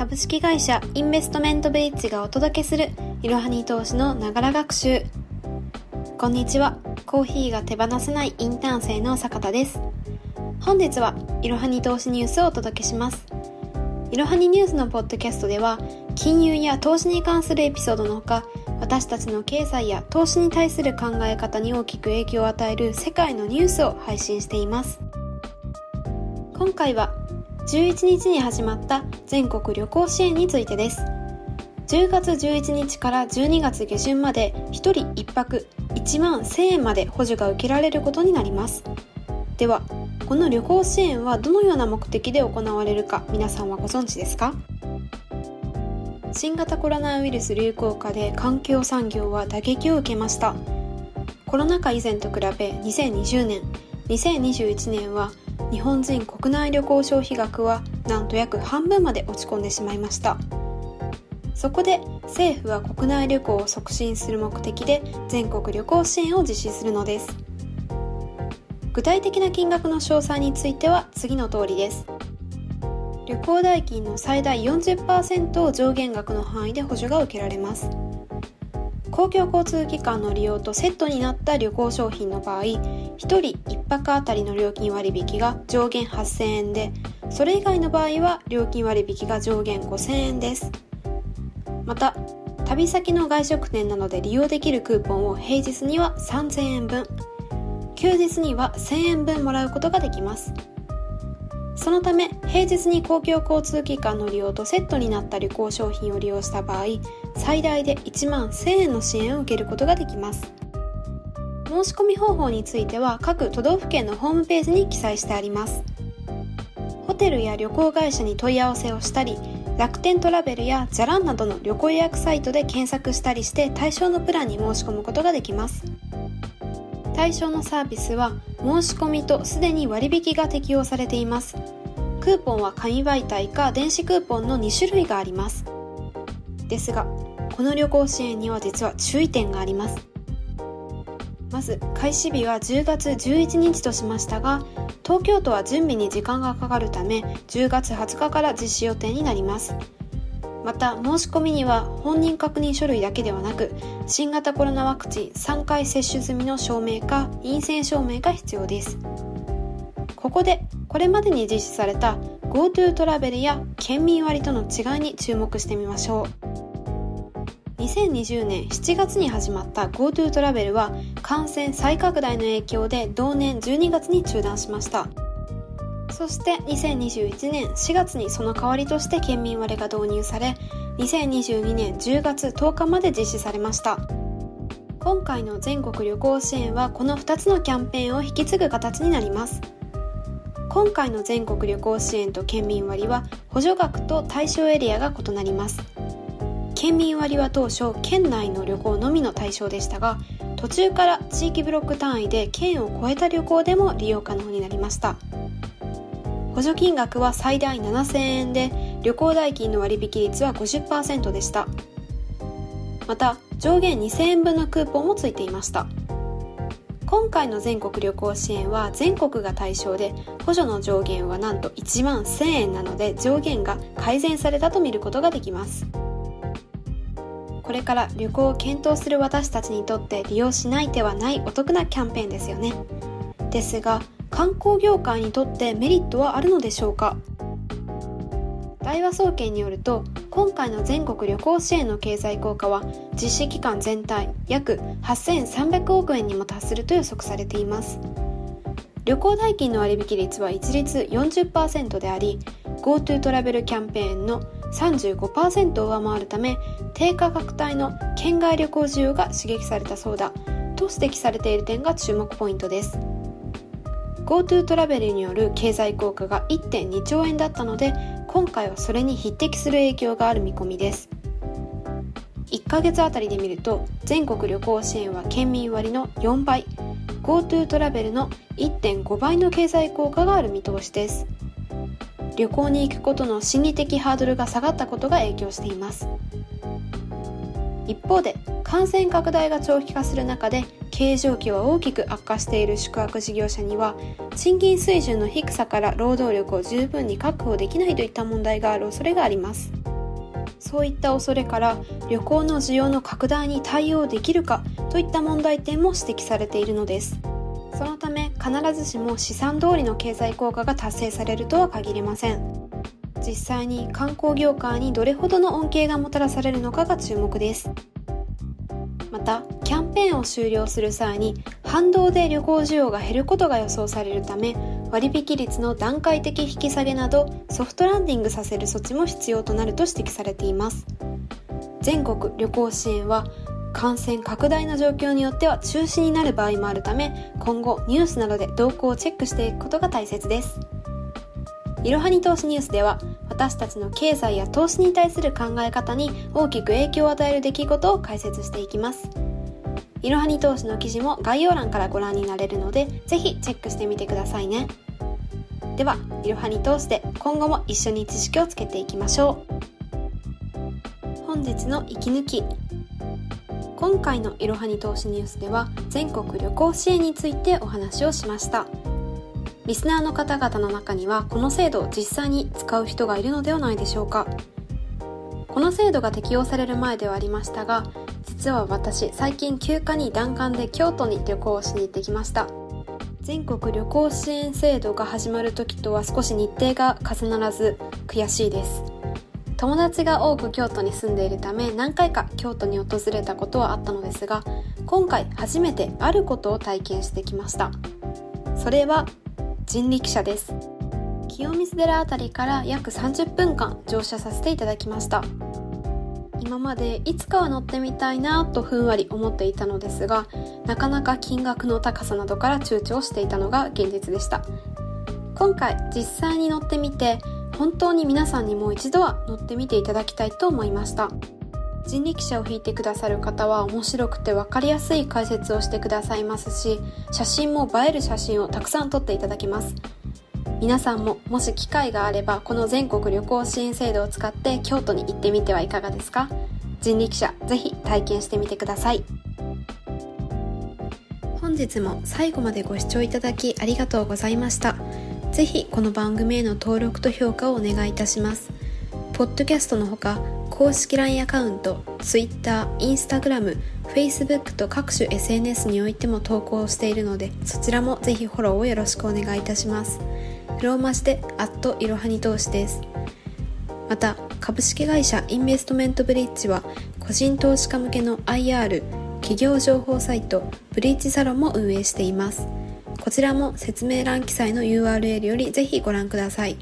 株式会社インベストメントブリッジがお届けするいろはに投資のながら学習。こんにちは。コーヒーが手放せないインターン生の坂田です。本日はいろはに投資ニュースをお届けします。いろはにニュースのポッドキャストでは金融や投資に関するエピソードのほか私たちの経済や投資に対する考え方に大きく影響を与える世界のニュースを配信しています。今回は11日に始まった全国旅行支援についてです。10月11日から12月下旬まで1人1泊1万1000円まで補助が受けられることになります。ではこの旅行支援はどのような目的で行われるか皆さんはご存知ですか？新型コロナウイルス流行下で環境産業は打撃を受けました。コロナ禍以前と比べ2020年2021年は日本人国内旅行消費額はなんと約半分まで落ち込んでしまいました。そこで政府は国内旅行を促進する目的で全国旅行支援を実施するのです。具体的な金額の詳細については次の通りです。旅行代金の最大40%を上限額の範囲で補助が受けられます。公共交通機関の利用とセットになった旅行商品の場合1人1泊あたりの料金割引が上限8000円でそれ以外の場合は料金割引が上限5000円です。また旅先の外食店などで利用できるクーポンを平日には3000円分休日には1000円分もらうことができます。そのため平日に公共交通機関の利用とセットになった旅行商品を利用した場合最大で1万1000円の支援を受けることができます。申し込み方法については各都道府県のホームページに記載してあります。ホテルや旅行会社に問い合わせをしたり楽天トラベルやじゃらんなどの旅行予約サイトで検索したりして対象のプランに申し込むことができます。対象のサービスは申し込みとすでに割引が適用されています。クーポンは紙媒体か電子クーポンの2種類があります。ですがこの旅行支援には実は注意点があります。まず開始日は10月11日としましたが東京都は準備に時間がかかるため10月20日から実施予定になります。また申し込みには本人確認書類だけではなく新型コロナワクチン3回接種済みの証明か陰性証明が必要です。ここでこれまでに実施された GoTo トラベルや県民割との違いに注目してみましょう。2020年7月に始まった GoTo トラベルは感染再拡大の影響で同年12月に中断しました。そして2021年4月にその代わりとして県民割が導入され2022年10月10日まで実施されました。今回の全国旅行支援はこの2つのキャンペーンを引き継ぐ形になります。今回の全国旅行支援と県民割は補助額と対象エリアが異なります。県民割は当初県内の旅行のみの対象でしたが途中から地域ブロック単位で県を越えた旅行でも利用可能になりました。補助金額は最大7000円で旅行代金の割引率は50%でした。また上限2000円分のクーポンもついていました。今回の全国旅行支援は全国が対象で補助の上限はなんと1万1000円なので上限が改善されたと見ることができます。これから旅行を検討する私たちにとって利用しない手はないお得なキャンペーンですよね。ですが観光業界にとってメリットはあるのでしょうか？大和総研によると今回の全国旅行支援の経済効果は実施期間全体約8300億円にも達すると予測されています。旅行代金の割引率は一律40%であり GoTo トラベルキャンペーンの35%を上回るため低価格帯の県外旅行需要が刺激されたそうだと指摘されている点が注目ポイントです。GoTo トラベルによる経済効果が1.2兆円だったので今回はそれに匹敵する影響がある見込みです。1ヶ月あたりで見ると全国旅行支援は県民割の4倍 GoTo トラベルの1.5倍の経済効果がある見通しです。旅行に行くことの心理的ハードルが下がったことが影響しています。一方で感染拡大が長期化する中で経営状況は大きく悪化している宿泊事業者には賃金水準の低さから労働力を十分に確保できないといった問題がある恐れがあります。そういった恐れから旅行の需要の拡大に対応できるかといった問題点も指摘されているのです。そのため必ずしも試算通りの経済効果が達成されるとは限りません。実際に観光業界にどれほどの恩恵がもたらされるのかが注目です。またキャンペーンを終了する際に反動で旅行需要が減ることが予想されるため割引率の段階的引き下げなどソフトランディングさせる措置も必要となると指摘されています。全国旅行支援は感染拡大の状況によっては中止になる場合もあるため今後ニュースなどで動向をチェックしていくことが大切です。いろはに投資ニュースでは私たちの経済や投資に対する考え方に大きく影響を与える出来事を解説していきます。いろはに投資の記事も概要欄からご覧になれるのでぜひチェックしてみてくださいね。ではいろはに投資で今後も一緒に知識をつけていきましょう。本日の息抜き。今回のいろはに投資ニュースでは全国旅行支援についてお話をしました。リスナーの方々の中にはこの制度を実際に使う人がいるのではないでしょうか。この制度が適用される前ではありましたが実は私最近休暇に弾丸で京都に旅行をしに行ってきました。全国旅行支援制度が始まる時とは少し日程が重ならず悔しいです。友達が多く京都に住んでいるため何回か京都に訪れたことはあったのですが今回初めてあることを体験してきました。それは人力車です。清水寺あたりから約30分間乗車させていただきました。今までいつかは乗ってみたいなとふんわり思っていたのですがなかなか金額の高さなどから躊躇していたのが現実でした。今回実際に乗ってみて本当に皆さんにもう一度は乗ってみていただきたいと思いました。人力車を引いてくださる方は面白くて分かりやすい解説をしてくださいますし写真も映える写真をたくさん撮っていただきます。皆さんももし機会があればこの全国旅行支援制度を使って京都に行ってみてはいかがですか？人力車ぜひ体験してみてください。本日も最後までご視聴いただきありがとうございました。ぜひこの番組への登録と評価をお願いいたします。ポッドキャストのほか公式 LINE アカウント Twitter、Instagram、Facebook と各種 SNS においても投稿しているのでそちらもぜひフォローをよろしくお願いいたします。ローマ字でアットいろはに投資です。また株式会社インベストメントブリッジは個人投資家向けの IR 企業情報サイトブリッジサロンも運営しています。こちらも説明欄記載の URL よりぜひご覧ください。